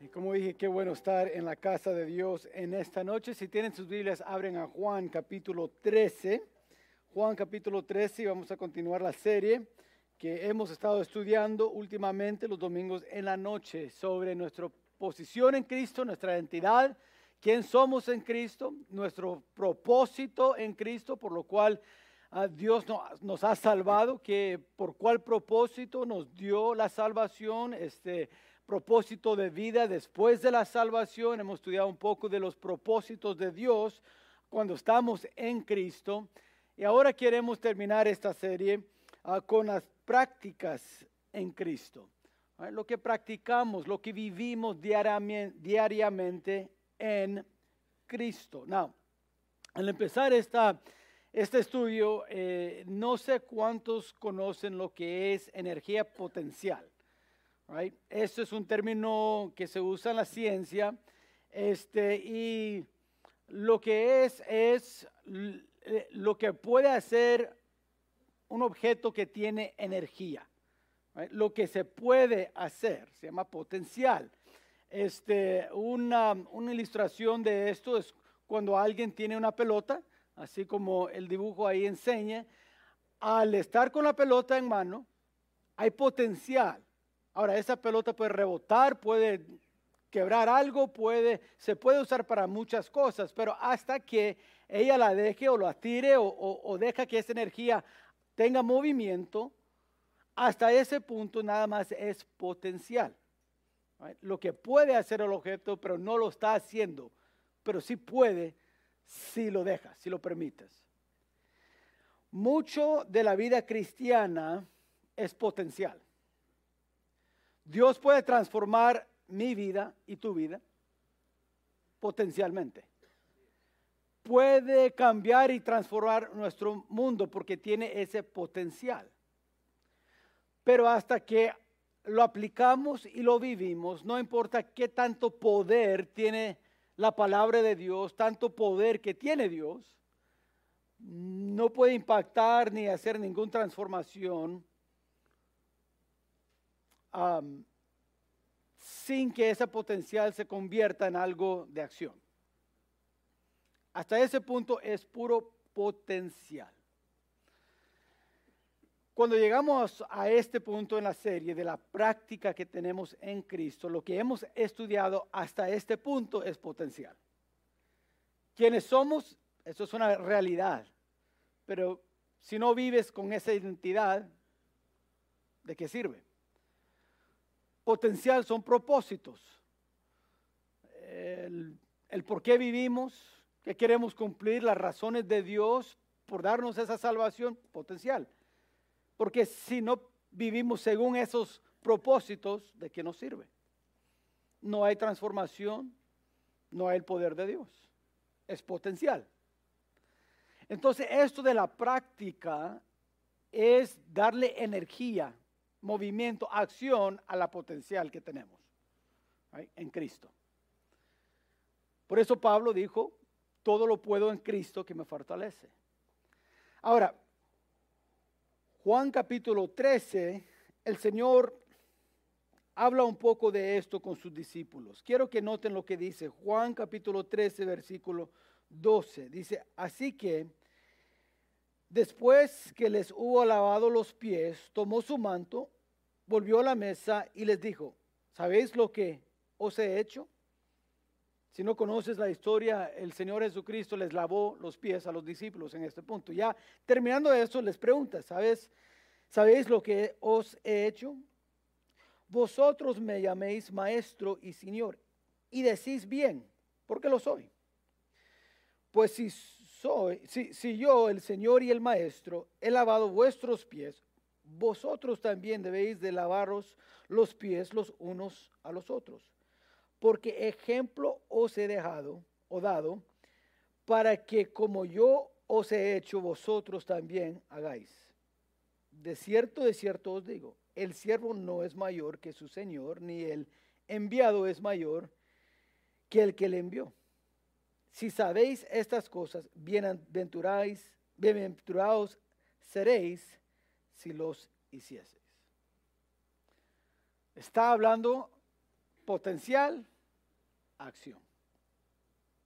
Y como dije, qué bueno estar en la casa de Dios en esta noche. Si tienen sus Biblias, abren a Juan capítulo 13. Juan capítulo 13 y vamos a continuar la serie que hemos estado estudiando últimamente los domingos en la noche sobre nuestra posición en Cristo, nuestra identidad, quién somos en Cristo, nuestro propósito en Cristo, por lo cual ah, Dios nos ha salvado, que por cuál propósito nos dio la salvación, este propósito de vida después de la salvación. Hemos estudiado un poco de los propósitos de Dios cuando estamos en Cristo. Y ahora queremos terminar esta serie uh, con las prácticas en Cristo. Right? Lo que practicamos, lo que vivimos diariamente, diariamente en Cristo. Now, al empezar esta, este estudio, eh, no sé cuántos conocen lo que es energía potencial. Right? Esto es un término que se usa en la ciencia. Este, y lo que es es lo que puede hacer un objeto que tiene energía. Right? Lo que se puede hacer se llama potencial. Este, una, una ilustración de esto es cuando alguien tiene una pelota, así como el dibujo ahí enseña, al estar con la pelota en mano, hay potencial Ahora, esa pelota puede rebotar, puede quebrar algo, puede, se puede usar para muchas cosas, pero hasta que ella la deje o la tire o, deja que esa energía tenga movimiento, hasta ese punto nada más es potencial. Lo que puede hacer el objeto, pero no lo está haciendo, pero sí puede si lo dejas, si lo permites. Mucho de la vida cristiana es potencial. Dios puede transformar mi vida y tu vida potencialmente. Puede cambiar y transformar nuestro mundo porque tiene ese potencial. Pero hasta que lo aplicamos y lo vivimos, no importa qué tanto poder tiene la palabra de Dios, tanto poder que tiene Dios, no puede impactar ni hacer ninguna transformación sin que ese potencial se convierta en algo de acción. Hasta ese punto es puro potencial. Cuando llegamos a este punto en la serie de la práctica que tenemos en Cristo, lo que hemos estudiado hasta este punto es potencial. Quienes somos, eso es una realidad, pero si no vives con esa identidad, ¿de qué sirve? Potencial son propósitos. El, por qué vivimos, qué queremos cumplir, las razones de Dios por darnos esa salvación potencial. Porque si no vivimos según esos propósitos, ¿de qué nos sirve? No hay transformación, no hay el poder de Dios. Es potencial. Entonces, esto de la práctica es darle energía movimiento, acción a la potencial que tenemos en Cristo. Por eso Pablo dijo, todo lo puedo en Cristo que me fortalece. Ahora, Juan capítulo 13, el Señor habla un poco de esto con sus discípulos. Quiero que noten lo que dice Juan capítulo 13, versículo 12. Dice, así que después que les hubo lavado los pies, tomó su manto volvió a la mesa y les dijo, ¿sabéis lo que os he hecho? Si no conoces la historia, el Señor Jesucristo les lavó los pies a los discípulos en este punto. Ya terminando eso, les pregunta, ¿sabes? ¿Sabéis lo que os he hecho? Vosotros me llaméis maestro y señor y decís bien, porque lo soy. Pues si soy, si, si yo, el Señor y el maestro, he lavado vuestros pies, vosotros también debéis de lavaros los pies los unos a los otros. Porque ejemplo os he dejado o dado para que como yo os he hecho, vosotros también hagáis. De cierto, de cierto os digo, el siervo no es mayor que su Señor, ni el enviado es mayor que el que le envió. Si sabéis estas cosas, bienaventurados seréis si los hicieseis. Está hablando potencial, acción.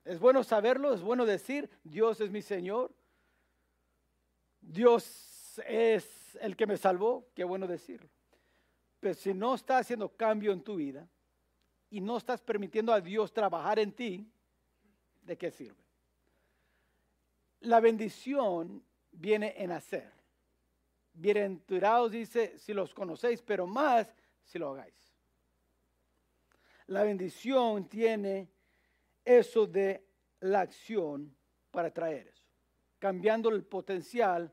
Es bueno saberlo, es bueno decir, Dios es mi Señor, Dios es el que me salvó, qué bueno decirlo. Pero si no está haciendo cambio en tu vida y no estás permitiendo a Dios trabajar en ti, ¿de qué sirve? La bendición viene en hacer. Bienaventurados dice, si los conocéis, pero más si lo hagáis. La bendición tiene eso de la acción para traer eso, cambiando el potencial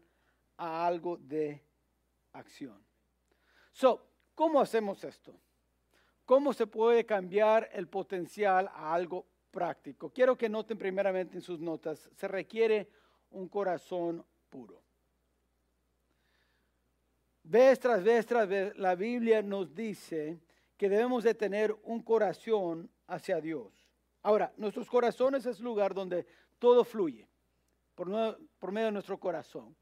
a algo de acción. So, ¿cómo hacemos esto? ¿Cómo se puede cambiar el potencial a algo práctico? Quiero que noten primeramente en sus notas, se requiere un corazón puro. Vez tras vez tras vez, la Biblia nos dice que debemos de tener un corazón hacia Dios. Ahora, nuestros corazones es el lugar donde todo fluye, por, por medio de nuestro corazón.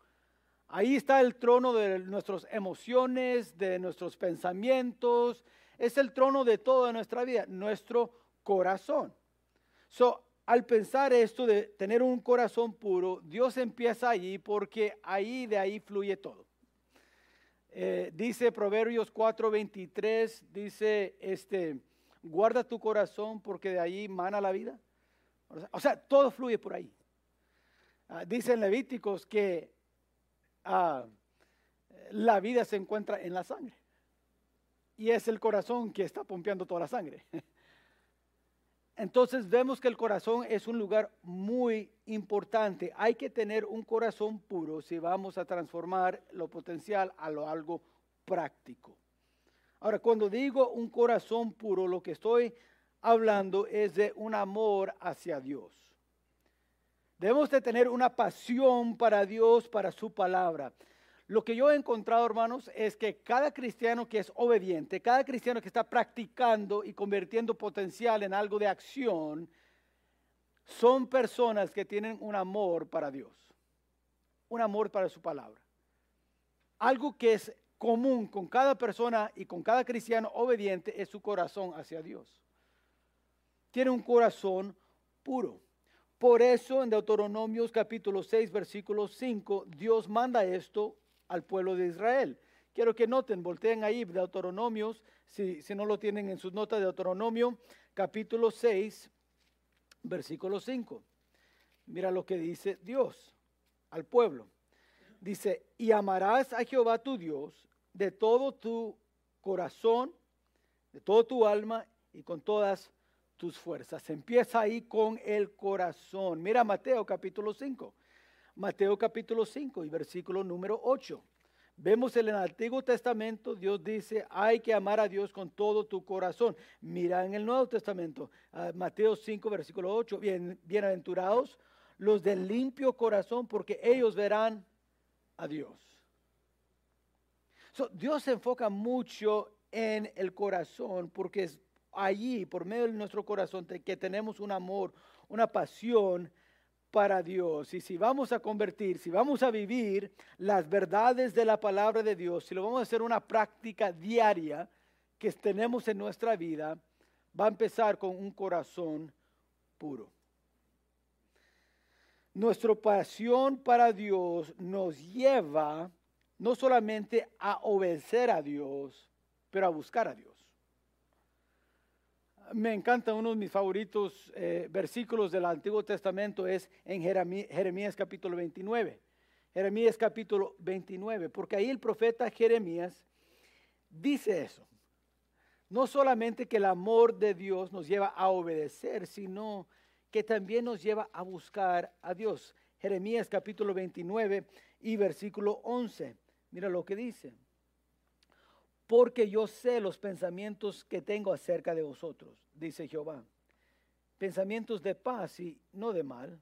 Ahí está el trono de nuestras emociones, de nuestros pensamientos. Es el trono de toda nuestra vida, nuestro corazón. So, al pensar esto de tener un corazón puro, Dios empieza allí porque ahí de ahí fluye todo. Eh, dice Proverbios 4:23, dice, este, guarda tu corazón porque de ahí mana la vida. O sea, todo fluye por ahí. Ah, dice en Levíticos que Ah, la vida se encuentra en la sangre. Y es el corazón que está pompeando toda la sangre. Entonces vemos que el corazón es un lugar muy importante. Hay que tener un corazón puro si vamos a transformar lo potencial a lo algo práctico. Ahora, cuando digo un corazón puro, lo que estoy hablando es de un amor hacia Dios. Debemos de tener una pasión para Dios, para su palabra. Lo que yo he encontrado, hermanos, es que cada cristiano que es obediente, cada cristiano que está practicando y convirtiendo potencial en algo de acción, son personas que tienen un amor para Dios, un amor para su palabra. Algo que es común con cada persona y con cada cristiano obediente es su corazón hacia Dios. Tiene un corazón puro. Por eso en Deuteronomios capítulo 6, versículo 5, Dios manda esto al pueblo de Israel. Quiero que noten, volteen ahí Deuteronomios, si, si no lo tienen en sus notas, de Deuteronomio capítulo 6, versículo 5. Mira lo que dice Dios al pueblo. Dice, y amarás a Jehová tu Dios de todo tu corazón, de todo tu alma y con todas tus fuerzas. Empieza ahí con el corazón. Mira Mateo capítulo 5. Mateo capítulo 5 y versículo número 8. Vemos en el Antiguo Testamento, Dios dice, hay que amar a Dios con todo tu corazón. Mira en el Nuevo Testamento, ah, Mateo 5, versículo 8, Bien, bienaventurados los de limpio corazón, porque ellos verán a Dios. Dios se enfoca mucho en el corazón porque es allí, por medio de nuestro corazón, que tenemos un amor, una pasión para Dios. Y si vamos a convertir, si vamos a vivir las verdades de la palabra de Dios, si lo vamos a hacer una práctica diaria que tenemos en nuestra vida, va a empezar con un corazón puro. Nuestra pasión para Dios nos lleva no solamente a obedecer a Dios, pero a buscar a Dios me encanta uno de mis favoritos eh, versículos del Antiguo Testamento es en Jeremías, capítulo 29. Jeremías capítulo 29, porque ahí el profeta Jeremías dice eso. No solamente que el amor de Dios nos lleva a obedecer, sino que también nos lleva a buscar a Dios. Jeremías capítulo 29 y versículo 11. Mira lo que dice porque yo sé los pensamientos que tengo acerca de vosotros, dice Jehová. Pensamientos de paz y no de mal,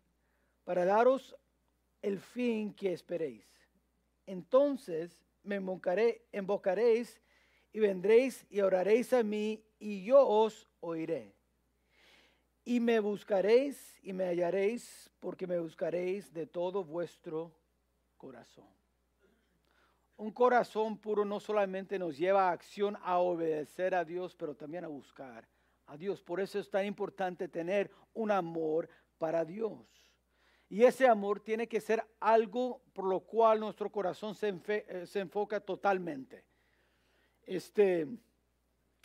para daros el fin que esperéis. Entonces me invocaréis y vendréis y oraréis a mí y yo os oiré. Y me buscaréis y me hallaréis porque me buscaréis de todo vuestro corazón. Un corazón puro no solamente nos lleva a acción a obedecer a Dios, pero también a buscar a Dios. Por eso es tan importante tener un amor para Dios. Y ese amor tiene que ser algo por lo cual nuestro corazón se, eh, enfoca totalmente. Este,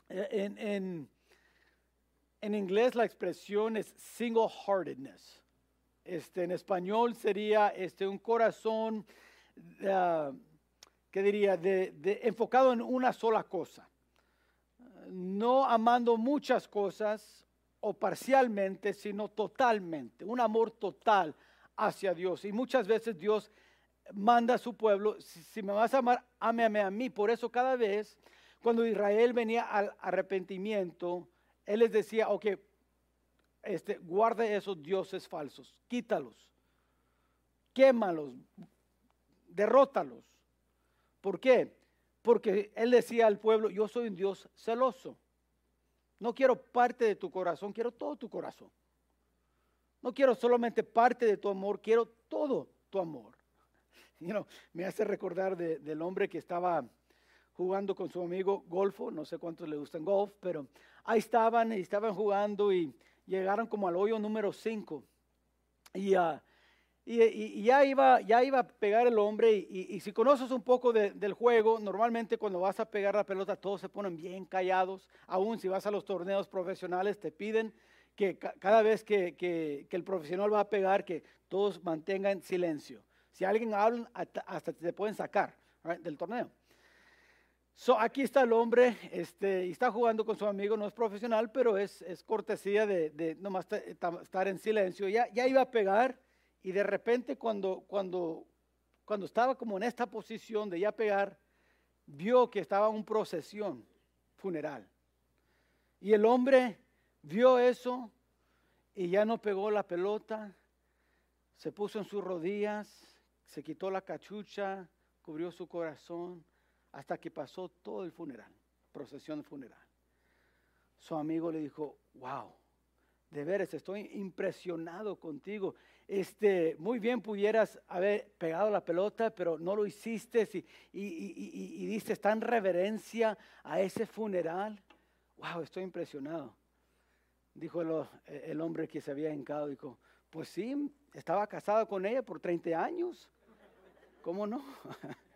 eh, en, en, inglés la expresión es single-heartedness. Este, en español sería este, un corazón, uh, ¿qué diría?, enfocado en una sola cosa. No amando muchas cosas o parcialmente, sino totalmente. Un amor total hacia Dios. Y muchas veces Dios manda a su pueblo, si, me vas a amar, ámame a mí. Por eso cada vez cuando Israel venía al arrepentimiento, Él les decía, ok, este, guarde esos dioses falsos, quítalos, quémalos, derrótalos. ¿Por qué? Porque Él decía al pueblo, yo soy un Dios celoso. No quiero parte de tu corazón, quiero todo tu corazón. No quiero solamente parte de tu amor, quiero todo tu amor. me hace recordar del hombre que estaba jugando con su amigo golfo, no sé cuántos le gustan golf, pero ahí estaban y estaban jugando y llegaron como al hoyo número 5. Ah, y, ya, iba, ya iba a pegar el hombre y, si conoces un poco del juego, normalmente cuando vas a pegar la pelota todos se ponen bien callados, aún si vas a los torneos profesionales te piden que cada vez que, el profesional va a pegar, que todos mantengan silencio. Si alguien habla, hasta, te pueden sacar del torneo. So, aquí está el hombre, este, y está jugando con su amigo, no es profesional, pero es, es cortesía de, de nomás estar en silencio. Ya iba a pegar y de repente cuando, cuando, cuando estaba como en esta posición de ya pegar, vio que estaba un procesión funeral. Y el hombre vio eso y ya no pegó la pelota, se puso en sus rodillas, se quitó la cachucha, cubrió su corazón hasta que pasó todo el funeral, procesión funeral. Su amigo le dijo, wow, de veras estoy impresionado contigo. Este, muy bien pudieras haber pegado la pelota, pero no lo hiciste y, y, y, diste tan reverencia a ese funeral. Wow, estoy impresionado. Dijo el, el hombre que se había hincado, dijo, pues sí, estaba casado con ella por 30 años. ¿Cómo no?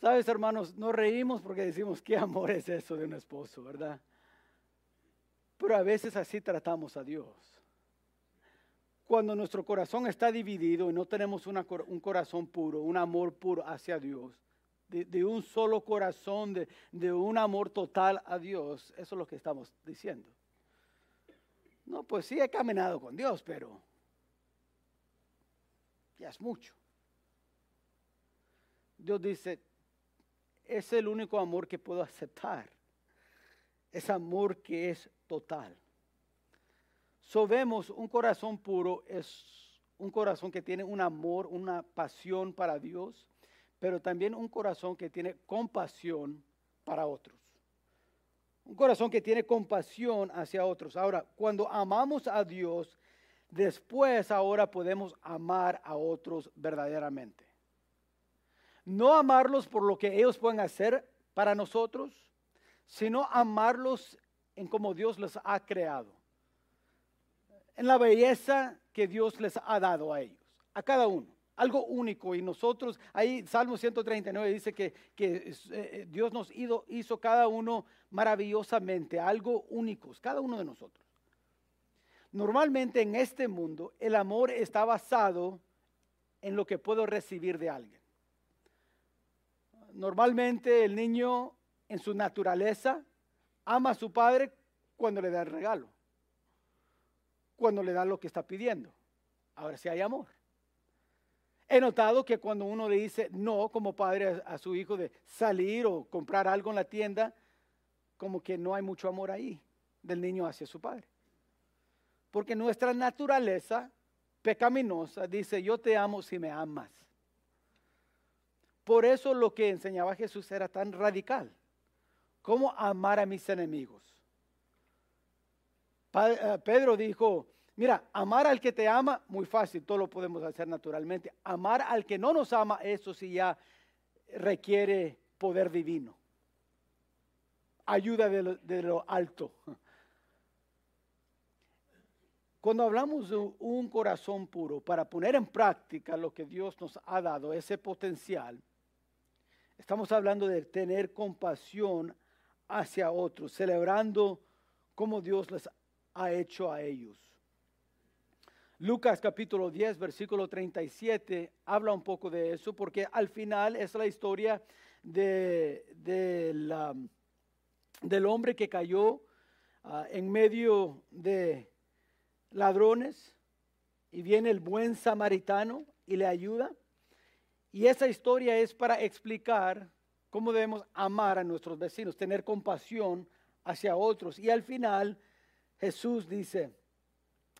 Sabes, hermanos, nos reímos porque decimos, ¿qué amor es eso de un esposo, verdad? Pero a veces así tratamos a Dios. Cuando nuestro corazón está dividido y no tenemos un corazón puro, un amor puro hacia Dios, de, un solo corazón, de, de un amor total a Dios, eso es lo que estamos diciendo. No, pues sí he caminado con Dios, pero ya es mucho. Dios dice, es el único amor que puedo aceptar. Es amor que es total. So vemos un corazón puro, es un corazón que tiene un amor, una pasión para Dios, pero también un corazón que tiene compasión para otros. Un corazón que tiene compasión hacia otros. Ahora, cuando amamos a Dios, después ahora podemos amar a otros verdaderamente. No amarlos por lo que ellos pueden hacer para nosotros, sino amarlos en como Dios les ha creado. En la belleza que Dios les ha dado a ellos, a cada uno. Algo único. Y nosotros, ahí Salmo 139 dice que, que eh, Dios nos hizo, hizo cada uno maravillosamente, algo único, cada uno de nosotros. Normalmente en este mundo el amor está basado en lo que puedo recibir de alguien normalmente el niño en su naturaleza ama a su padre cuando le da el regalo, cuando le da lo que está pidiendo. Ahora sí hay amor. He notado que cuando uno le dice no como padre a, su hijo de salir o comprar algo en la tienda, como que no hay mucho amor ahí del niño hacia su padre. Porque nuestra naturaleza pecaminosa dice, yo te amo si me amas. Por eso lo que enseñaba Jesús era tan radical. ¿Cómo amar a mis enemigos? Eh, Pedro dijo, mira, amar al que te ama, muy fácil, todo lo podemos hacer naturalmente. Amar al que no nos ama, eso sí ya requiere poder divino. ayuda de lo, de lo alto. Cuando hablamos de un corazón puro, para poner en práctica lo que Dios nos ha dado, ese potencial, estamos hablando de tener compasión hacia otros, celebrando como Dios les ha hecho a ellos. Lucas capítulo 10, versículo 37, habla un poco de eso, porque al final es la historia de, del hombre que cayó ah, en medio de ladrones y viene el buen samaritano y le ayuda. Y esa historia es para explicar cómo debemos amar a nuestros vecinos, tener compasión hacia otros. Y al final Jesús dice,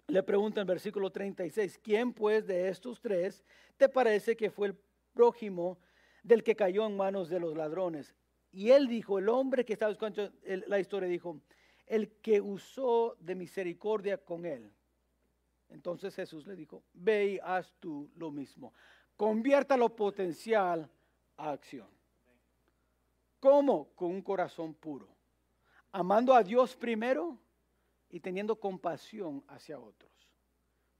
le pregunta en versículo 36, ¿quién pues de estos tres te parece que fue el prójimo del que cayó en manos de los ladrones? Y él dijo, el hombre que estaba escuchando la historia dijo, el que usó de misericordia con él. Entonces Jesús le dijo, ve y haz tú lo mismo. Convierta lo potencial a acción. ¿Cómo? Con un corazón puro. Amando a Dios primero y teniendo compasión hacia otros.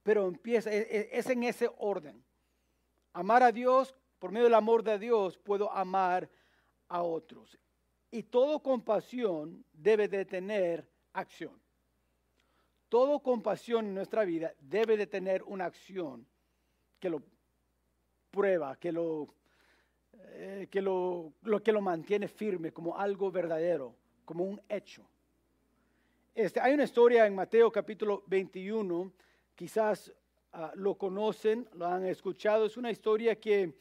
Pero empieza, e, e, es en ese orden. Amar a Dios, por medio del amor de Dios, puedo amar a otros. Y todo compasión debe de tener acción. Todo compasión en nuestra vida debe de tener una acción que lo prueba, que lo, eh, que lo, lo, que lo mantiene firme como algo verdadero, como un hecho. Este, hay una historia en Mateo capítulo 21, quizás ah, lo conocen, lo han escuchado, es una historia que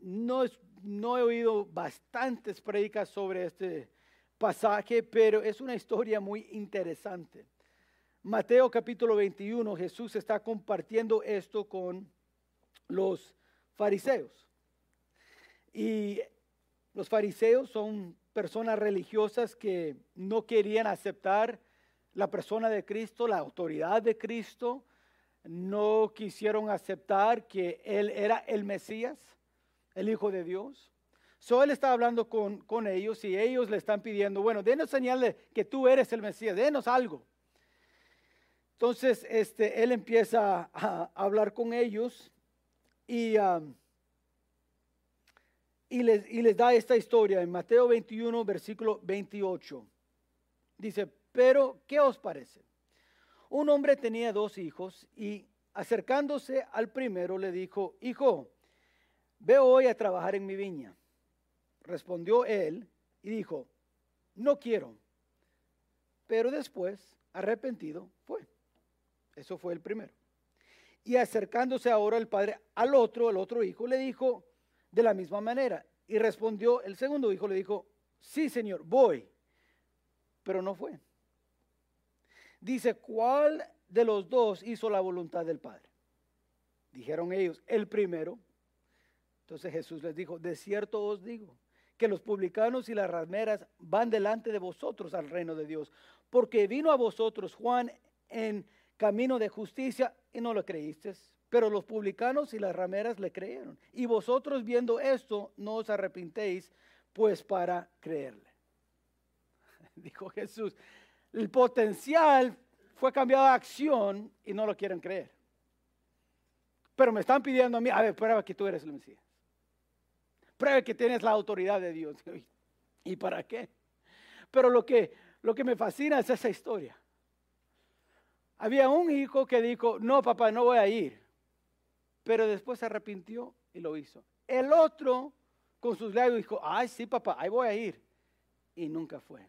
no, no he oído bastantes predicas sobre este pasaje, pero es una historia muy interesante. Mateo capítulo 21, Jesús está compartiendo esto con los fariseos. Y los fariseos son personas religiosas que no querían aceptar la persona de Cristo, la autoridad de Cristo, no quisieron aceptar que Él era el Mesías, el Hijo de Dios. So él está hablando con, con ellos y ellos le están pidiendo, bueno, denos señal de que tú eres el Mesías, denos algo. Entonces, este, él empieza a hablar con ellos y, y, les, y les da esta historia en Mateo 21, versículo 28. Dice, pero, ¿qué os parece? Un hombre tenía dos hijos y acercándose al primero le dijo, hijo, veo hoy a trabajar en mi viña. Respondió él y dijo, no quiero. Pero después, arrepentido, fue. Eso fue el primero. Y acercándose ahora el padre al otro, el otro hijo, le dijo de la misma manera. Y respondió el segundo hijo, le dijo, sí señor, voy. Pero no fue. Dice, ¿cuál de los dos hizo la voluntad del Padre? Dijeron ellos, el primero. Entonces Jesús les dijo, de cierto os digo, que los publicanos y las rameras van delante de vosotros al reino de Dios, porque vino a vosotros Juan en camino de justicia y no lo creísteis. Pero los publicanos y las rameras le creyeron. Y vosotros viendo esto no os arrepintéis, pues para creerle. Dijo Jesús, el potencial fue cambiado a acción y no lo quieren creer. Pero me están pidiendo a mí, a ver, prueba que tú eres el Mesías. Prueba que tienes la autoridad de Dios. ¿Y para qué? Pero lo que, lo que me fascina es esa historia. Había un hijo que dijo, no, papá, no voy a ir. Pero después se arrepintió y lo hizo. El otro, con sus labios, dijo, ay, sí, papá, ahí voy a ir. Y nunca fue.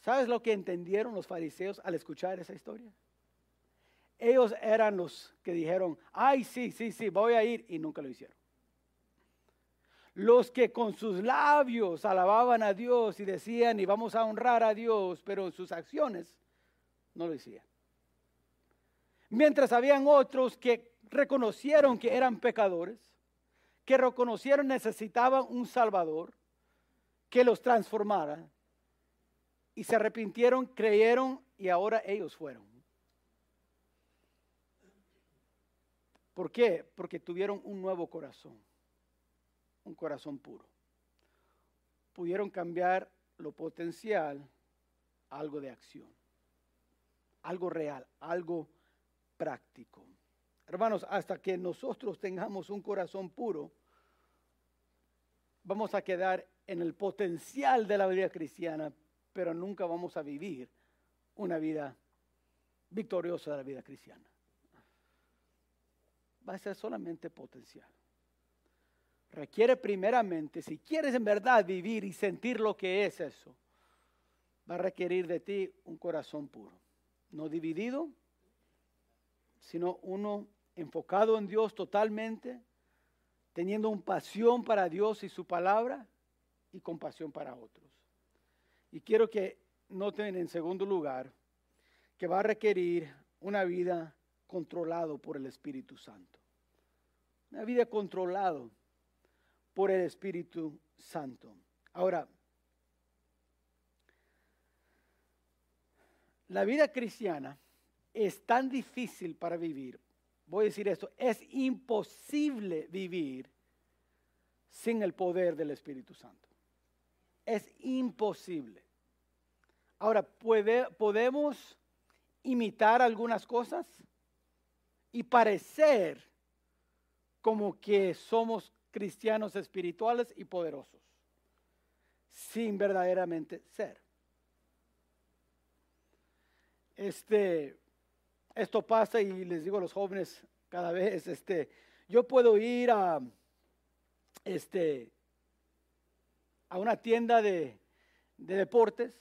¿Sabes lo que entendieron los fariseos al escuchar esa historia? Ellos eran los que dijeron, ay, sí, sí, sí, voy a ir. Y nunca lo hicieron. Los que con sus labios alababan a Dios y decían, y vamos a honrar a Dios, pero sus acciones no lo hacían. Mientras habían otros que reconocieron que eran pecadores, que reconocieron necesitaban un Salvador que los transformara y se arrepintieron, creyeron y ahora ellos fueron. ¿Por qué? Porque tuvieron un nuevo corazón, un corazón puro. Pudieron cambiar lo potencial a algo de acción, algo real, algo práctico. Hermanos, hasta que nosotros tengamos un corazón puro, vamos a quedar en el potencial de la vida cristiana, pero nunca vamos a vivir una vida victoriosa de la vida cristiana. Va a ser solamente potencial. Requiere primeramente, si quieres en verdad vivir y sentir lo que es eso, va a requerir de ti un corazón puro, no dividido, sino uno enfocado en Dios totalmente, teniendo un pasión para Dios y su palabra y compasión para otros. Y quiero que noten en segundo lugar que va a requerir una vida controlado por el Espíritu Santo. Una vida controlado por el Espíritu Santo. Ahora, la vida cristiana es tan difícil para vivir. Voy a decir esto, es imposible vivir sin el poder del Espíritu Santo. Es imposible. Ahora, ¿puede, podemos imitar algunas cosas y parecer como que somos cristianos espirituales y poderosos, sin verdaderamente ser. Este, esto pasa y les digo a los jóvenes cada vez, este, yo puedo ir a, este, a una tienda de, de deportes,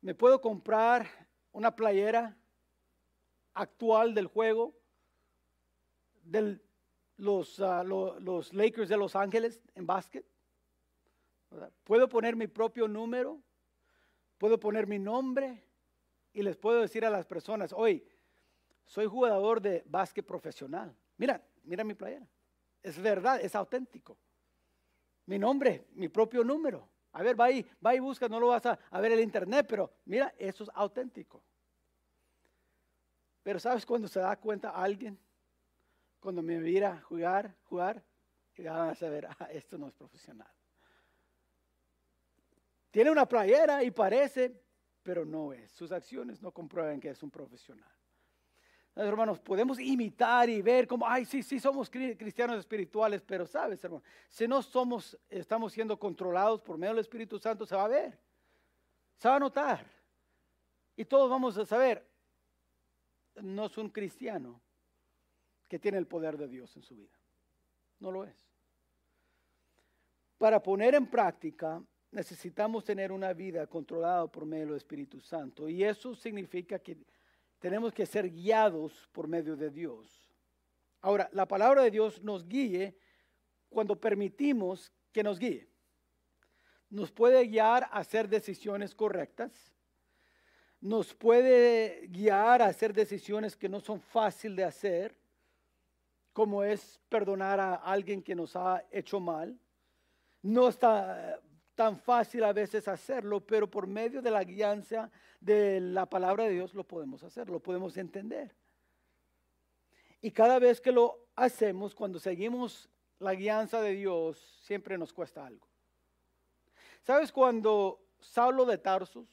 me puedo comprar una playera actual del juego, del, los, ah, los Lakers de Los Ángeles en básquet. Puedo poner mi propio número, puedo poner mi nombre y les puedo decir a las personas, hoy soy jugador de básquet profesional. Mira, mira mi playera. Es verdad, es auténtico. Mi nombre, mi propio número. A ver, va ahí, va y busca, no lo vas a, ver en el internet, pero mira, eso es auténtico. Pero ¿sabes cuando se da cuenta alguien cuando me mira jugar, jugar, ya van a saber, ah, esto no es profesional. Tiene una playera y parece, pero no es. Sus acciones no comprueban que es un profesional. hermanos, podemos imitar y ver como, ay, sí, sí, somos cristianos espirituales, pero sabes, hermano, si no somos, estamos siendo controlados por medio del Espíritu Santo, se va a ver, se va a notar. Y todos vamos a saber, no es un cristiano, que tiene el poder de Dios en su vida. No lo es. Para poner en práctica necesitamos tener una vida controlada por medio del Espíritu Santo. Y eso significa que tenemos que ser guiados por medio de Dios. Ahora, la palabra de Dios nos guíe cuando permitimos que nos guíe. Nos puede guiar a hacer decisiones correctas. Nos puede guiar a hacer decisiones que no son fáciles de hacer como es perdonar a alguien que nos ha hecho mal. No está tan fácil a veces hacerlo, pero por medio de la guianza de la palabra de Dios lo podemos hacer, lo podemos entender. Y cada vez que lo hacemos, cuando seguimos la guianza de Dios, siempre nos cuesta algo. ¿Sabes cuando Saulo de Tarsus,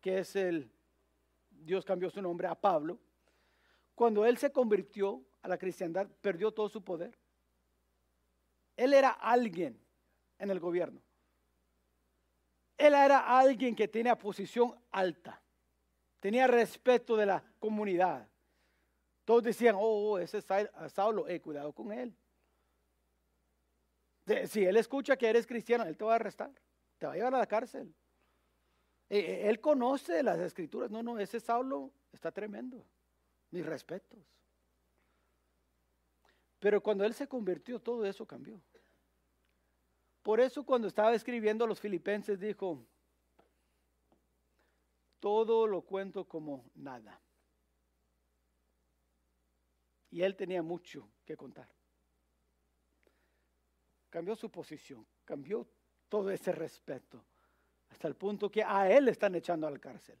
que es el, Dios cambió su nombre a Pablo, cuando él se convirtió, la cristiandad, perdió todo su poder. Él era alguien en el gobierno. Él era alguien que tenía posición alta, tenía respeto de la comunidad. Todos decían, oh, oh ese es Saulo, eh, cuidado con él. Si él escucha que eres cristiano, él te va a arrestar, te va a llevar a la cárcel. Eh, eh, él conoce las escrituras. No, no, ese Saulo está tremendo. Mis respetos. Pero cuando él se convirtió, todo eso cambió. Por eso cuando estaba escribiendo a los filipenses dijo, todo lo cuento como nada. Y él tenía mucho que contar. Cambió su posición, cambió todo ese respeto, hasta el punto que a él están echando a la cárcel.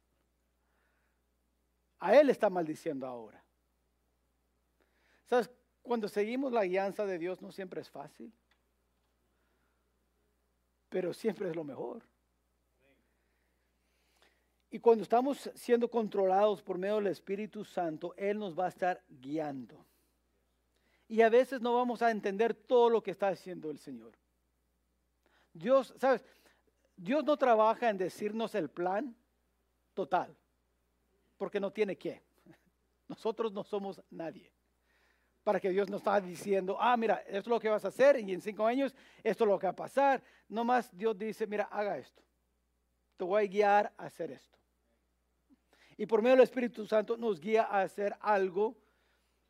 A él está maldiciendo ahora. ¿Sabes? Cuando seguimos la guianza de Dios no siempre es fácil, pero siempre es lo mejor. Y cuando estamos siendo controlados por medio del Espíritu Santo, Él nos va a estar guiando. Y a veces no vamos a entender todo lo que está haciendo el Señor. Dios, ¿sabes? Dios no trabaja en decirnos el plan total, porque no tiene que. Nosotros no somos nadie. Para que Dios nos está diciendo, ah, mira, esto es lo que vas a hacer y en cinco años esto es lo que va a pasar. No más Dios dice, mira, haga esto. Te voy a guiar a hacer esto. Y por medio del Espíritu Santo nos guía a hacer algo.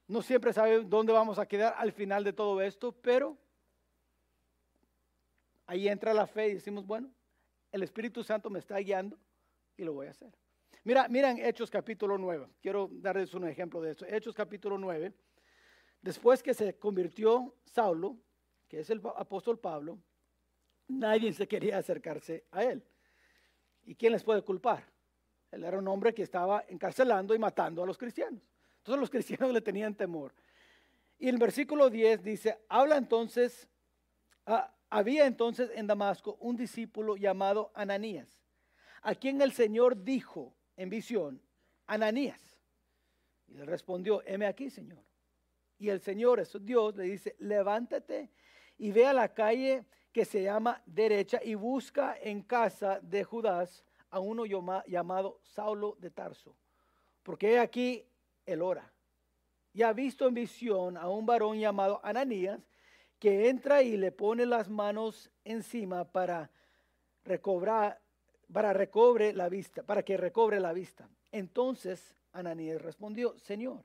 No siempre sabe dónde vamos a quedar al final de todo esto, pero ahí entra la fe y decimos, bueno, el Espíritu Santo me está guiando y lo voy a hacer. Mira, miren Hechos capítulo 9. Quiero darles un ejemplo de esto. Hechos capítulo 9. Después que se convirtió Saulo, que es el apóstol Pablo, nadie se quería acercarse a él. ¿Y quién les puede culpar? Él era un hombre que estaba encarcelando y matando a los cristianos. Entonces los cristianos le tenían temor. Y el versículo 10 dice, habla entonces, ah, había entonces en Damasco un discípulo llamado Ananías, a quien el Señor dijo en visión, Ananías. Y le respondió, heme aquí, Señor. Y el Señor, eso Dios, le dice, levántate y ve a la calle que se llama derecha y busca en casa de Judas a uno llamado Saulo de Tarso. Porque aquí el ora. Y ha visto en visión a un varón llamado Ananías que entra y le pone las manos encima para recobrar, para recobre la vista, para que recobre la vista. Entonces Ananías respondió, Señor,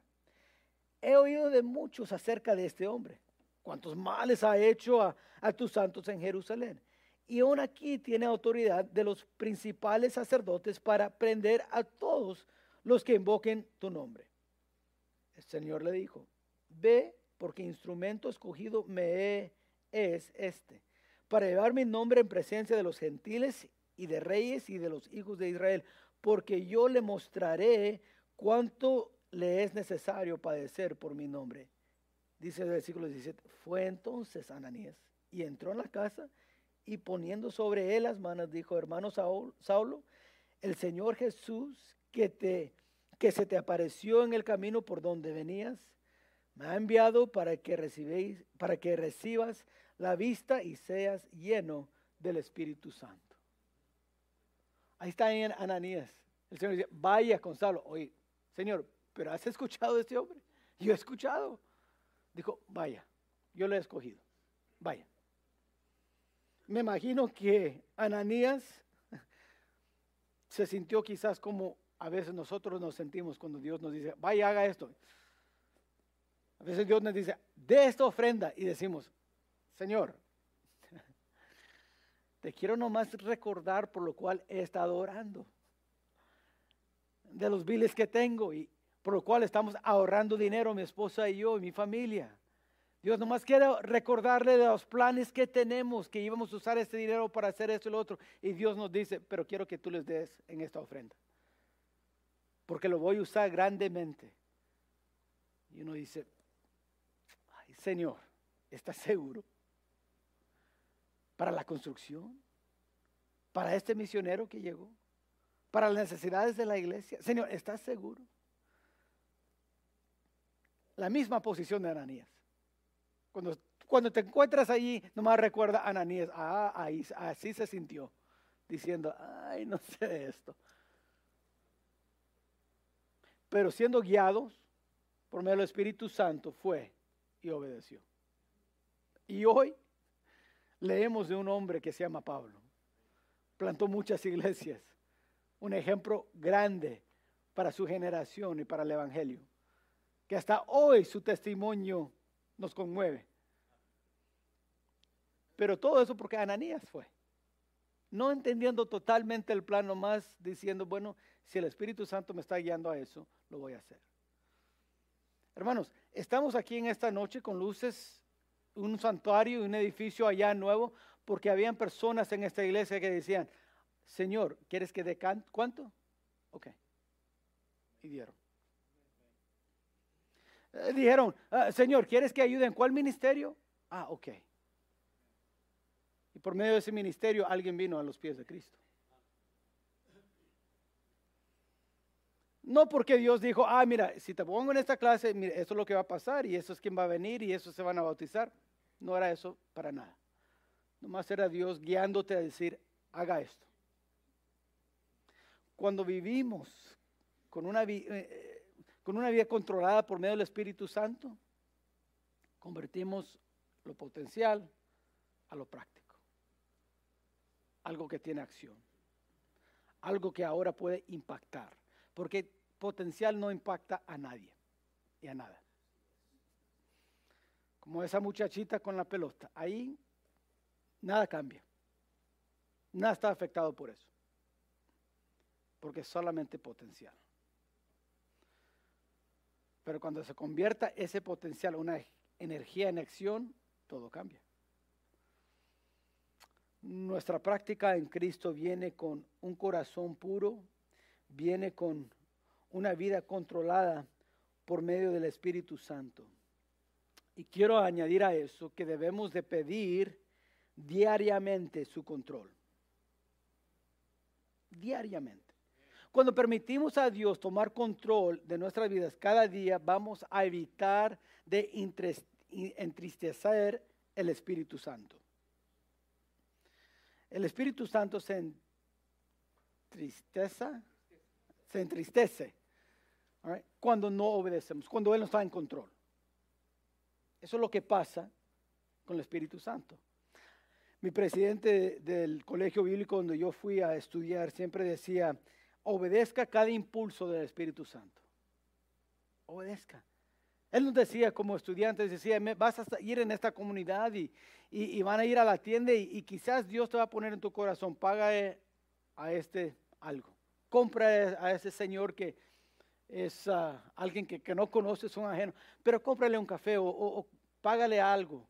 he oído de muchos acerca de este hombre, cuántos males ha hecho a, tus santos en Jerusalén. Y aún aquí tiene autoridad de los principales sacerdotes para prender a todos los que invoquen tu nombre. El Señor le dijo, ve porque instrumento escogido me es este, para llevar mi nombre en presencia de los gentiles y de reyes y de los hijos de Israel, porque yo le mostraré cuánto le es necesario padecer por mi nombre. Dice el versículo 17, fue entonces Ananías y entró en la casa y poniendo sobre él las manos dijo, hermano Saulo, el Señor Jesús que, te, que se te apareció en el camino por donde venías, me ha enviado para que, recibéis, para que recibas la vista y seas lleno del Espíritu Santo. Ahí está en Ananías. El Señor dice, vaya con Saulo. Oye, Señor, pero ¿has escuchado de este hombre? Yo he escuchado. Dijo, vaya, yo lo he escogido. Vaya. Me imagino que Ananías se sintió quizás como a veces nosotros nos sentimos cuando Dios nos dice, vaya, haga esto. A veces Dios nos dice, de esta ofrenda y decimos, Señor, te quiero nomás recordar por lo cual he estado orando, de los biles que tengo y, por lo cual estamos ahorrando dinero, mi esposa y yo y mi familia. Dios nomás quiere recordarle de los planes que tenemos, que íbamos a usar este dinero para hacer esto y lo otro. Y Dios nos dice, pero quiero que tú les des en esta ofrenda. Porque lo voy a usar grandemente. Y uno dice, ay Señor, ¿estás seguro? ¿Para la construcción? ¿Para este misionero que llegó? ¿Para las necesidades de la iglesia? Señor, ¿estás seguro? La misma posición de Ananías. Cuando, cuando te encuentras allí, nomás recuerda a Ananías, ah, ahí, así se sintió, diciendo, ay, no sé esto. Pero siendo guiados por medio del Espíritu Santo, fue y obedeció. Y hoy leemos de un hombre que se llama Pablo. Plantó muchas iglesias. Un ejemplo grande para su generación y para el Evangelio que hasta hoy su testimonio nos conmueve. Pero todo eso porque Ananías fue. No entendiendo totalmente el plan, nomás diciendo, bueno, si el Espíritu Santo me está guiando a eso, lo voy a hacer. Hermanos, estamos aquí en esta noche con luces, un santuario y un edificio allá nuevo, porque habían personas en esta iglesia que decían, Señor, ¿quieres que dé cuánto? Ok. Y dieron. Eh, dijeron, ah, Señor, ¿quieres que ayude en cuál ministerio? Ah, ok. Y por medio de ese ministerio alguien vino a los pies de Cristo. No porque Dios dijo, ah, mira, si te pongo en esta clase, mira, eso es lo que va a pasar y eso es quien va a venir y eso se van a bautizar. No era eso para nada. Nomás era Dios guiándote a decir, haga esto. Cuando vivimos con una, eh, con una vida controlada por medio del Espíritu Santo, convertimos lo potencial a lo práctico. Algo que tiene acción. Algo que ahora puede impactar. Porque potencial no impacta a nadie y a nada. Como esa muchachita con la pelota. Ahí nada cambia. Nada está afectado por eso. Porque es solamente potencial. Pero cuando se convierta ese potencial una energía en acción, todo cambia. Nuestra práctica en Cristo viene con un corazón puro, viene con una vida controlada por medio del Espíritu Santo. Y quiero añadir a eso que debemos de pedir diariamente su control. Diariamente. Cuando permitimos a Dios tomar control de nuestras vidas cada día, vamos a evitar de entristecer el Espíritu Santo. El Espíritu Santo se entristece, cuando no obedecemos, cuando Él no está en control. Eso es lo que pasa con el Espíritu Santo. Mi presidente del colegio bíblico donde yo fui a estudiar siempre decía, obedezca cada impulso del Espíritu Santo. Obedezca. Él nos decía como estudiantes, decía, vas a ir en esta comunidad y, van a ir a la tienda y, quizás Dios te va a poner en tu corazón, paga a este algo. Compra a ese señor que, es ah, alguien que, no conoce, es un ajeno, pero cómprale un café o, págale algo.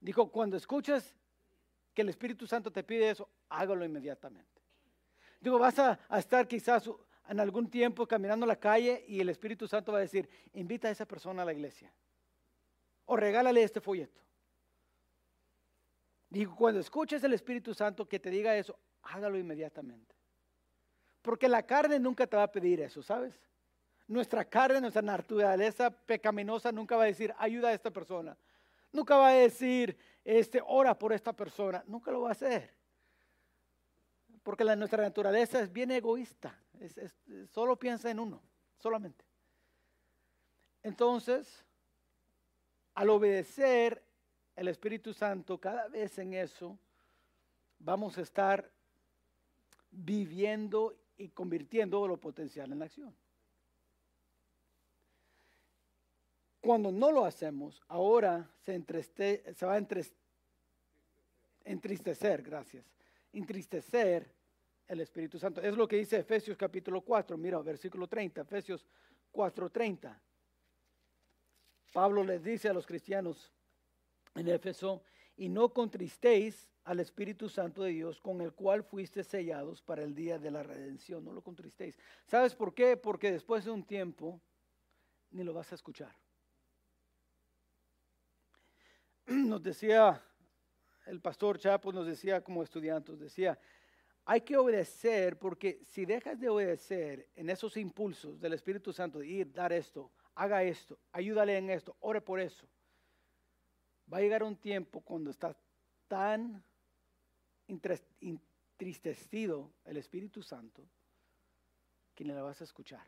Dijo, cuando escuches que el Espíritu Santo te pide eso, hágalo inmediatamente. Digo, vas a, estar quizás en algún tiempo caminando la calle y el Espíritu Santo va a decir, invita a esa persona a la iglesia. O regálale este folleto. Digo, cuando escuches el Espíritu Santo que te diga eso, hágalo inmediatamente. Porque la carne nunca te va a pedir eso, ¿sabes? Nuestra carne, nuestra naturaleza pecaminosa nunca va a decir, ayuda a esta persona. Nunca va a decir, este, ora por esta persona. Nunca lo va a hacer. Porque la, nuestra naturaleza es bien egoísta. solo piensa en uno, solamente. Entonces, al obedecer el Espíritu Santo, cada vez en eso, vamos a estar viviendo y convirtiendo lo potencial en acción. Cuando no lo hacemos, ahora se, se va a entristecer, gracias, entristecer el Espíritu Santo. Es lo que dice Efesios capítulo 4, mira, versículo 30, Efesios 4:30. Pablo les dice a los cristianos en Éfeso, y no contristéis al Espíritu Santo de Dios, con el cual fuiste sellados para el día de la redención. No lo contristéis. ¿Sabes por qué? Porque después de un tiempo ni lo vas a escuchar. Nos decía el pastor Chapo, nos decía como estudiantes, decía, hay que obedecer porque si dejas de obedecer en esos impulsos del Espíritu Santo, de ir, dar esto, haga esto, ayúdale en esto, ore por eso, va a llegar un tiempo cuando estás tan entristecido el Espíritu Santo que ni la vas a escuchar.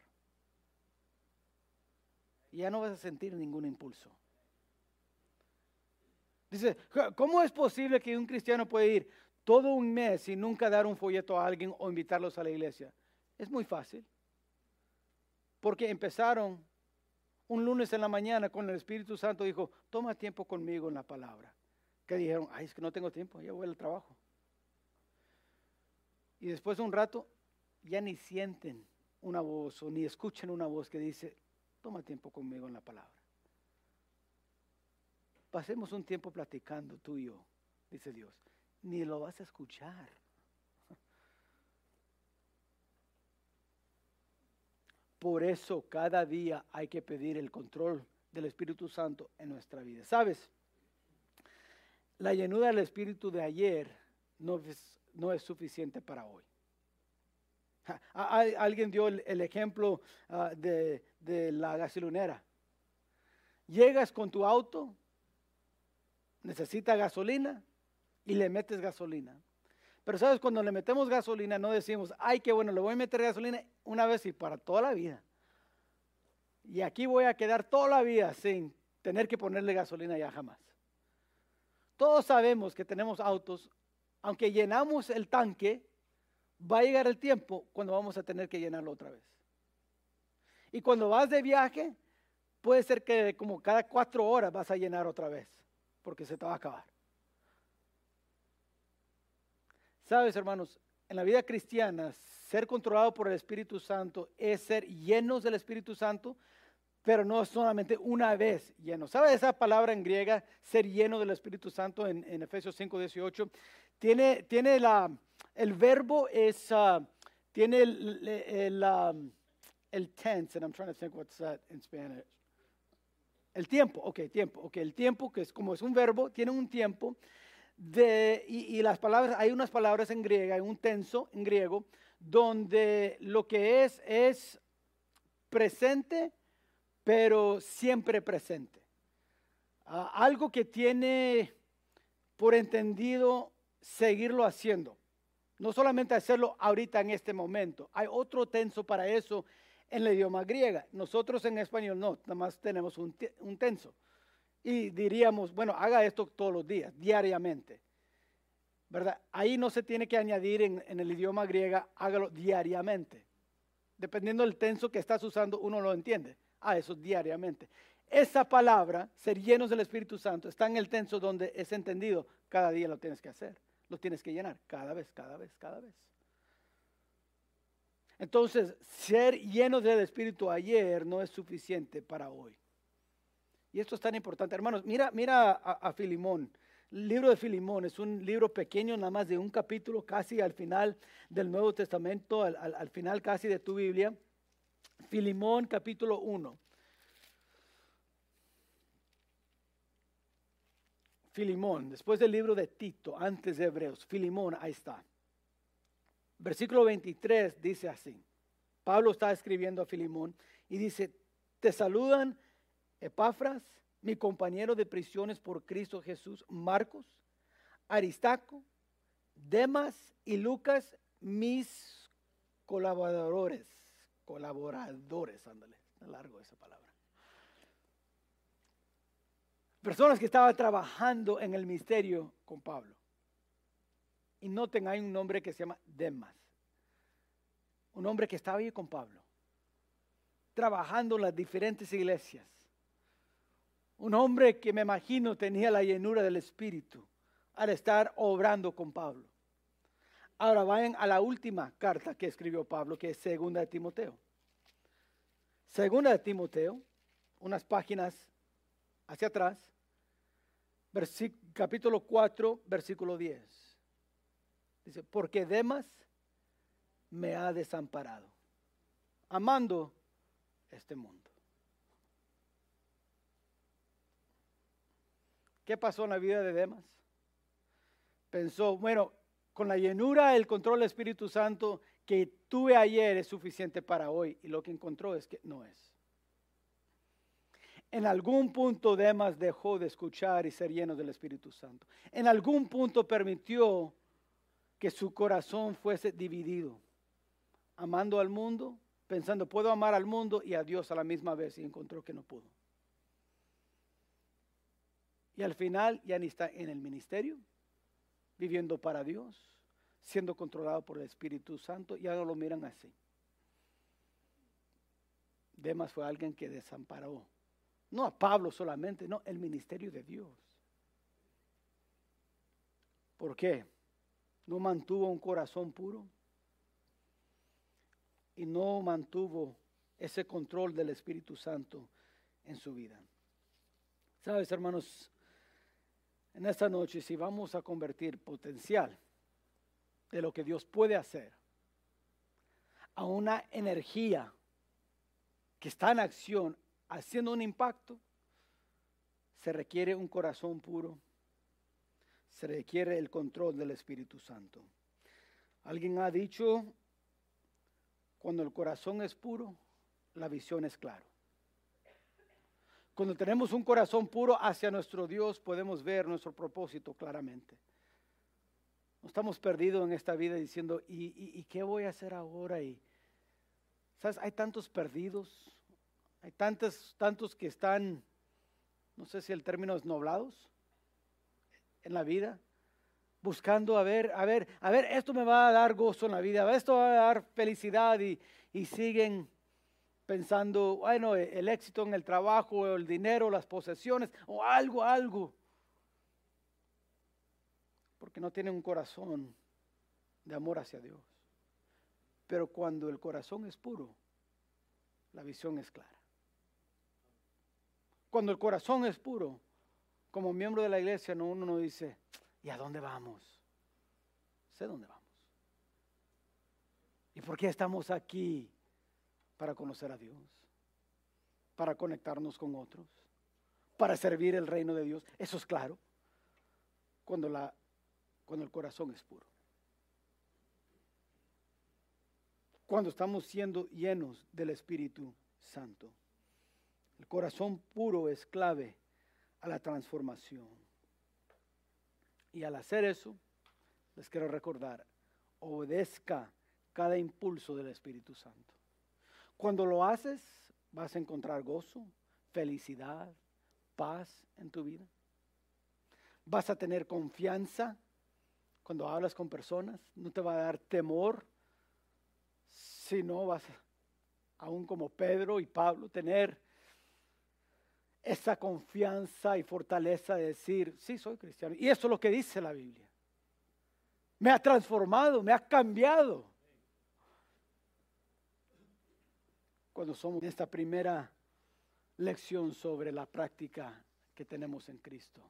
Y ya no vas a sentir ningún impulso. Dice, ¿cómo es posible que un cristiano puede ir todo un mes y nunca dar un folleto a alguien o invitarlos a la iglesia? Es muy fácil. Porque empezaron un lunes en la mañana con el Espíritu Santo, dijo, toma tiempo conmigo en la palabra. Que dijeron, ay, es que no tengo tiempo, ya voy al trabajo. Y después de un rato ya ni sienten una voz o ni escuchan una voz que dice, toma tiempo conmigo en la palabra. Pasemos un tiempo platicando tú y yo, dice Dios. Ni lo vas a escuchar. Por eso cada día hay que pedir el control del Espíritu Santo en nuestra vida. ¿Sabes? La llenura del Espíritu de ayer no es no es suficiente para hoy. Alguien dio el, ejemplo ah, de, de la gasolinera. Llegas con tu auto, necesita gasolina y le metes gasolina. Pero sabes, cuando le metemos gasolina no decimos, ay, qué bueno, le voy a meter gasolina una vez y para toda la vida. Y aquí voy a quedar toda la vida sin tener que ponerle gasolina ya jamás. Todos sabemos que tenemos autos, aunque llenamos el tanque, va a llegar el tiempo cuando vamos a tener que llenarlo otra vez. Y cuando vas de viaje, puede ser que como cada cuatro horas vas a llenar otra vez, porque se te va a acabar. Sabes, hermanos, en la vida cristiana, ser controlado por el Espíritu Santo es ser llenos del Espíritu Santo, pero no solamente una vez lleno. ¿Sabe esa palabra en griega, ser lleno del Espíritu Santo en, Efesios 5, 18? Tiene, tiene la, el verbo es, uh, tiene el, um, el, tense, and I'm trying to think what's that in Spanish. El tiempo, ok, tiempo, ok, el tiempo que es como es un verbo, tiene un tiempo de, y, las palabras, hay unas palabras en griega, hay un tenso en griego, donde lo que es es presente, pero siempre presente. Ah, algo que tiene por entendido seguirlo haciendo. No solamente hacerlo ahorita en este momento. Hay otro tenso para eso en el idioma griega. Nosotros en español no, nada más tenemos un, tenso. Y diríamos, bueno, haga esto todos los días, diariamente. ¿Verdad? Ahí no se tiene que añadir en, el idioma griega, hágalo diariamente. Dependiendo del tenso que estás usando, uno lo entiende. Ah, eso diariamente. Esa palabra, ser llenos del Espíritu Santo, está en el tenso donde es entendido. Cada día lo tienes que hacer. Lo tienes que llenar. Cada vez, cada vez, cada vez. Entonces, ser llenos del Espíritu ayer no es suficiente para hoy. Y esto es tan importante. Hermanos, mira, mira a, Filimón. El libro de Filimón es un libro pequeño, nada más de un capítulo, casi al final del Nuevo Testamento, al, al final casi de tu Biblia. Filimón capítulo 1. Filimón, después del libro de Tito, antes de Hebreos, Filimón, ahí está. Versículo 23 dice así. Pablo está escribiendo a Filimón y dice, te saludan Epafras, mi compañero de prisiones por Cristo Jesús, Marcos, Aristaco, Demas y Lucas, mis colaboradores colaboradores, ándale, largo esa palabra. Personas que estaban trabajando en el misterio con Pablo. Y noten, hay un hombre que se llama Demas. Un hombre que estaba ahí con Pablo, trabajando en las diferentes iglesias. Un hombre que me imagino tenía la llenura del Espíritu al estar obrando con Pablo. Ahora vayan a la última carta que escribió Pablo, que es segunda de Timoteo. Segunda de Timoteo, unas páginas hacia atrás, capítulo 4, versículo 10. Dice, porque Demas me ha desamparado, amando este mundo. ¿Qué pasó en la vida de Demas? Pensó, bueno, con la llenura, el control del Espíritu Santo que tuve ayer es suficiente para hoy. Y lo que encontró es que no es. En algún punto Demas dejó de escuchar y ser lleno del Espíritu Santo. En algún punto permitió que su corazón fuese dividido, amando al mundo, pensando, puedo amar al mundo y a Dios a la misma vez, y encontró que no pudo. Y al final ya ni está en el ministerio, viviendo para Dios, siendo controlado por el Espíritu Santo, ya no lo miran así. Demas fue alguien que desamparó, no a Pablo solamente, no, el ministerio de Dios. ¿Por qué? No mantuvo un corazón puro y no mantuvo ese control del Espíritu Santo en su vida. Sabes, hermanos, en esta noche, si vamos a convertir potencial de lo que Dios puede hacer a una energía que está en acción, haciendo un impacto, se requiere un corazón puro, se requiere el control del Espíritu Santo. Alguien ha dicho, Cuando el corazón es puro, la visión es clara. Cuando tenemos un corazón puro hacia nuestro Dios, podemos ver nuestro propósito claramente. No estamos perdidos en esta vida diciendo, ¿y, qué voy a hacer ahora? ¿Sabes? Hay tantos perdidos, hay tantos, tantos que están, no sé si el término es noblados en la vida, buscando a ver, a ver, a ver, esto me va a dar gozo en la vida, esto va a dar felicidad y, y siguen pensando, bueno, el éxito en el trabajo, el dinero, las posesiones, o algo, algo. Porque no tienen un corazón de amor hacia Dios. Pero cuando el corazón es puro, la visión es clara. Cuando el corazón es puro, como miembro de la iglesia, no, uno no dice, ¿y a dónde vamos? Sé dónde vamos. ¿Y por qué estamos aquí? para conocer a Dios, para conectarnos con otros, para servir el reino de Dios. Eso es claro cuando, la, cuando el corazón es puro. Cuando estamos siendo llenos del Espíritu Santo. El corazón puro es clave a la transformación. Y al hacer eso, les quiero recordar, obedezca cada impulso del Espíritu Santo. Cuando lo haces, vas a encontrar gozo, felicidad, paz en tu vida. Vas a tener confianza cuando hablas con personas. No te va a dar temor, sino vas, aún como Pedro y Pablo, tener esa confianza y fortaleza de decir, sí, soy cristiano. Y eso es lo que dice la Biblia. Me ha transformado, me ha cambiado. cuando somos en esta primera lección sobre la práctica que tenemos en Cristo.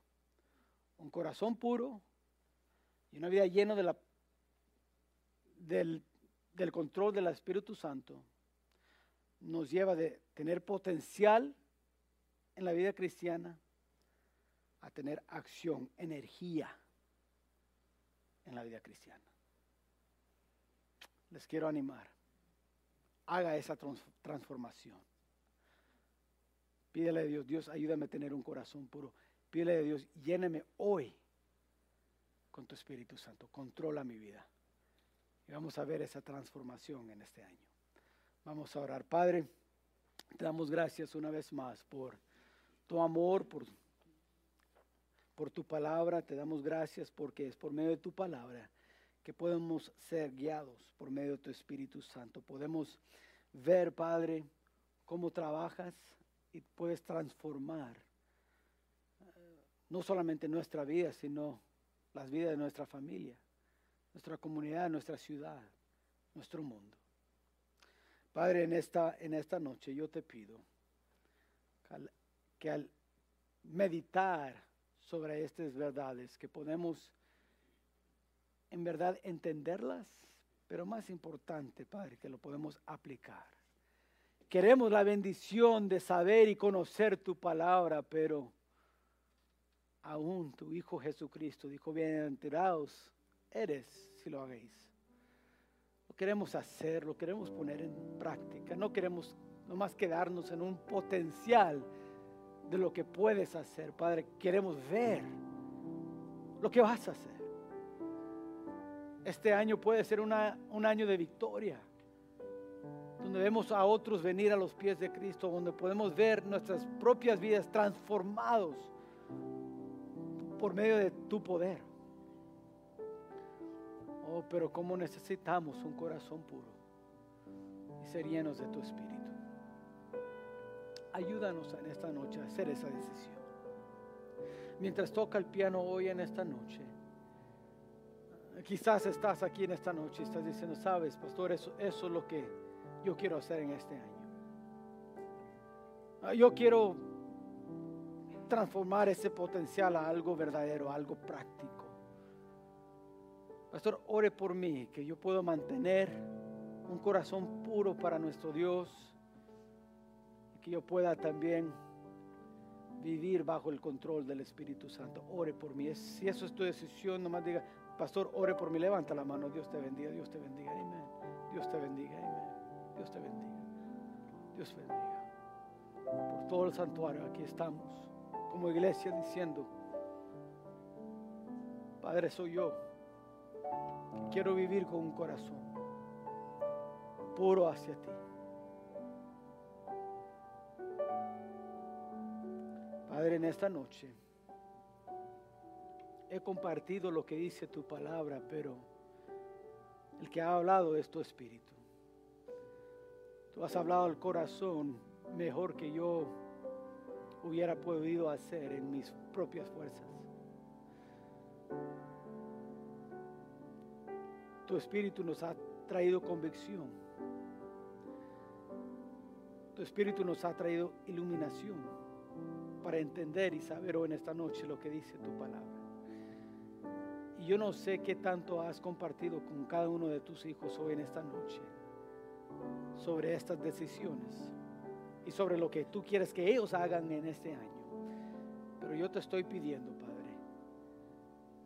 Un corazón puro y una vida llena de la, del, del control del Espíritu Santo nos lleva de tener potencial en la vida cristiana a tener acción, energía en la vida cristiana. Les quiero animar haga esa transformación. Pídele a Dios, Dios, ayúdame a tener un corazón puro. Pídele a Dios, lléneme hoy con tu Espíritu Santo. Controla mi vida. Y vamos a ver esa transformación en este año. Vamos a orar. Padre, te damos gracias una vez más por tu amor, por, por tu palabra. Te damos gracias porque es por medio de tu palabra que podemos ser guiados por medio de tu Espíritu Santo. Podemos ver, Padre, cómo trabajas y puedes transformar eh, no solamente nuestra vida, sino las vidas de nuestra familia, nuestra comunidad, nuestra ciudad, nuestro mundo. Padre, en esta, en esta noche yo te pido que al meditar sobre estas verdades, que podemos en verdad entenderlas, pero más importante, Padre, que lo podemos aplicar. Queremos la bendición de saber y conocer tu palabra, pero aún tu Hijo Jesucristo dijo, bienaventurados eres si lo hagáis. Lo queremos hacer, lo queremos poner en práctica, no queremos nomás quedarnos en un potencial de lo que puedes hacer, Padre. Queremos ver lo que vas a hacer. Este año puede ser un año de victoria, donde vemos a otros venir a los pies de Cristo, donde podemos ver nuestras propias vidas transformados por medio de tu poder. Oh, pero cómo necesitamos un corazón puro y ser llenos de tu espíritu. Ayúdanos en esta noche a hacer esa decisión. Mientras toca el piano hoy en esta noche, Quizás estás aquí en esta noche y estás diciendo, sabes, pastor, eso, es lo que yo quiero hacer en este año. Ah, yo quiero transformar ese potencial a algo verdadero, algo práctico. Pastor, ore por mí, que yo pueda mantener un corazón puro para nuestro Dios que yo pueda también vivir bajo el control del Espíritu Santo. Ore por mí. Si eso es tu decisión, nomás diga, Pastor, ore por mí, levanta la mano. Dios te bendiga, Dios te bendiga. Amén. Dios te bendiga. Amén. Dios te bendiga. Dios bendiga. Por todo el santuario aquí estamos como iglesia diciendo, Padre, soy yo. Quiero vivir con un corazón puro hacia ti. Padre, en esta noche he compartido lo que dice tu palabra, pero el que ha hablado es tu espíritu. Tú has hablado al corazón mejor que yo hubiera podido hacer en mis propias fuerzas. Tu espíritu nos ha traído convicción. Tu espíritu nos ha traído iluminación para entender y saber hoy en esta noche lo que dice tu palabra. Y yo no sé qué tanto has compartido con cada uno de tus hijos hoy en esta noche sobre estas decisiones y sobre lo que tú quieres que ellos hagan en este año. Pero yo te estoy pidiendo, Padre,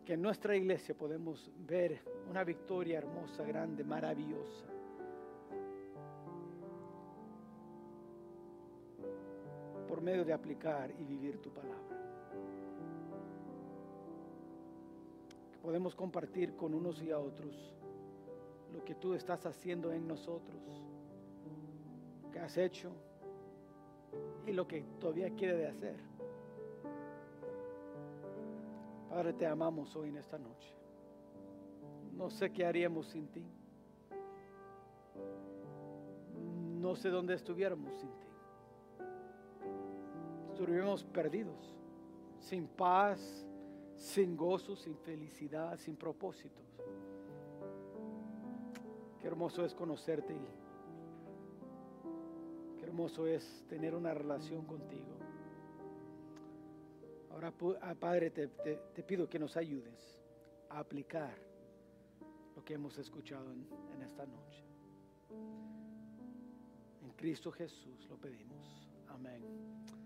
que en nuestra iglesia podemos ver una victoria hermosa, grande, maravillosa. Medio de aplicar y vivir tu palabra. Podemos compartir con unos y a otros lo que tú estás haciendo en nosotros, que has hecho y lo que todavía quiere de hacer. Padre, te amamos hoy en esta noche. No sé qué haríamos sin ti. No sé dónde estuviéramos sin ti. Estuviéramos perdidos, sin paz, sin gozo, sin felicidad, sin propósitos. Qué hermoso es conocerte y qué hermoso es tener una relación contigo. Ahora, ah, Padre, te, te pido que nos ayudes a aplicar lo que hemos escuchado en, en esta noche. En Cristo Jesús lo pedimos. Amén.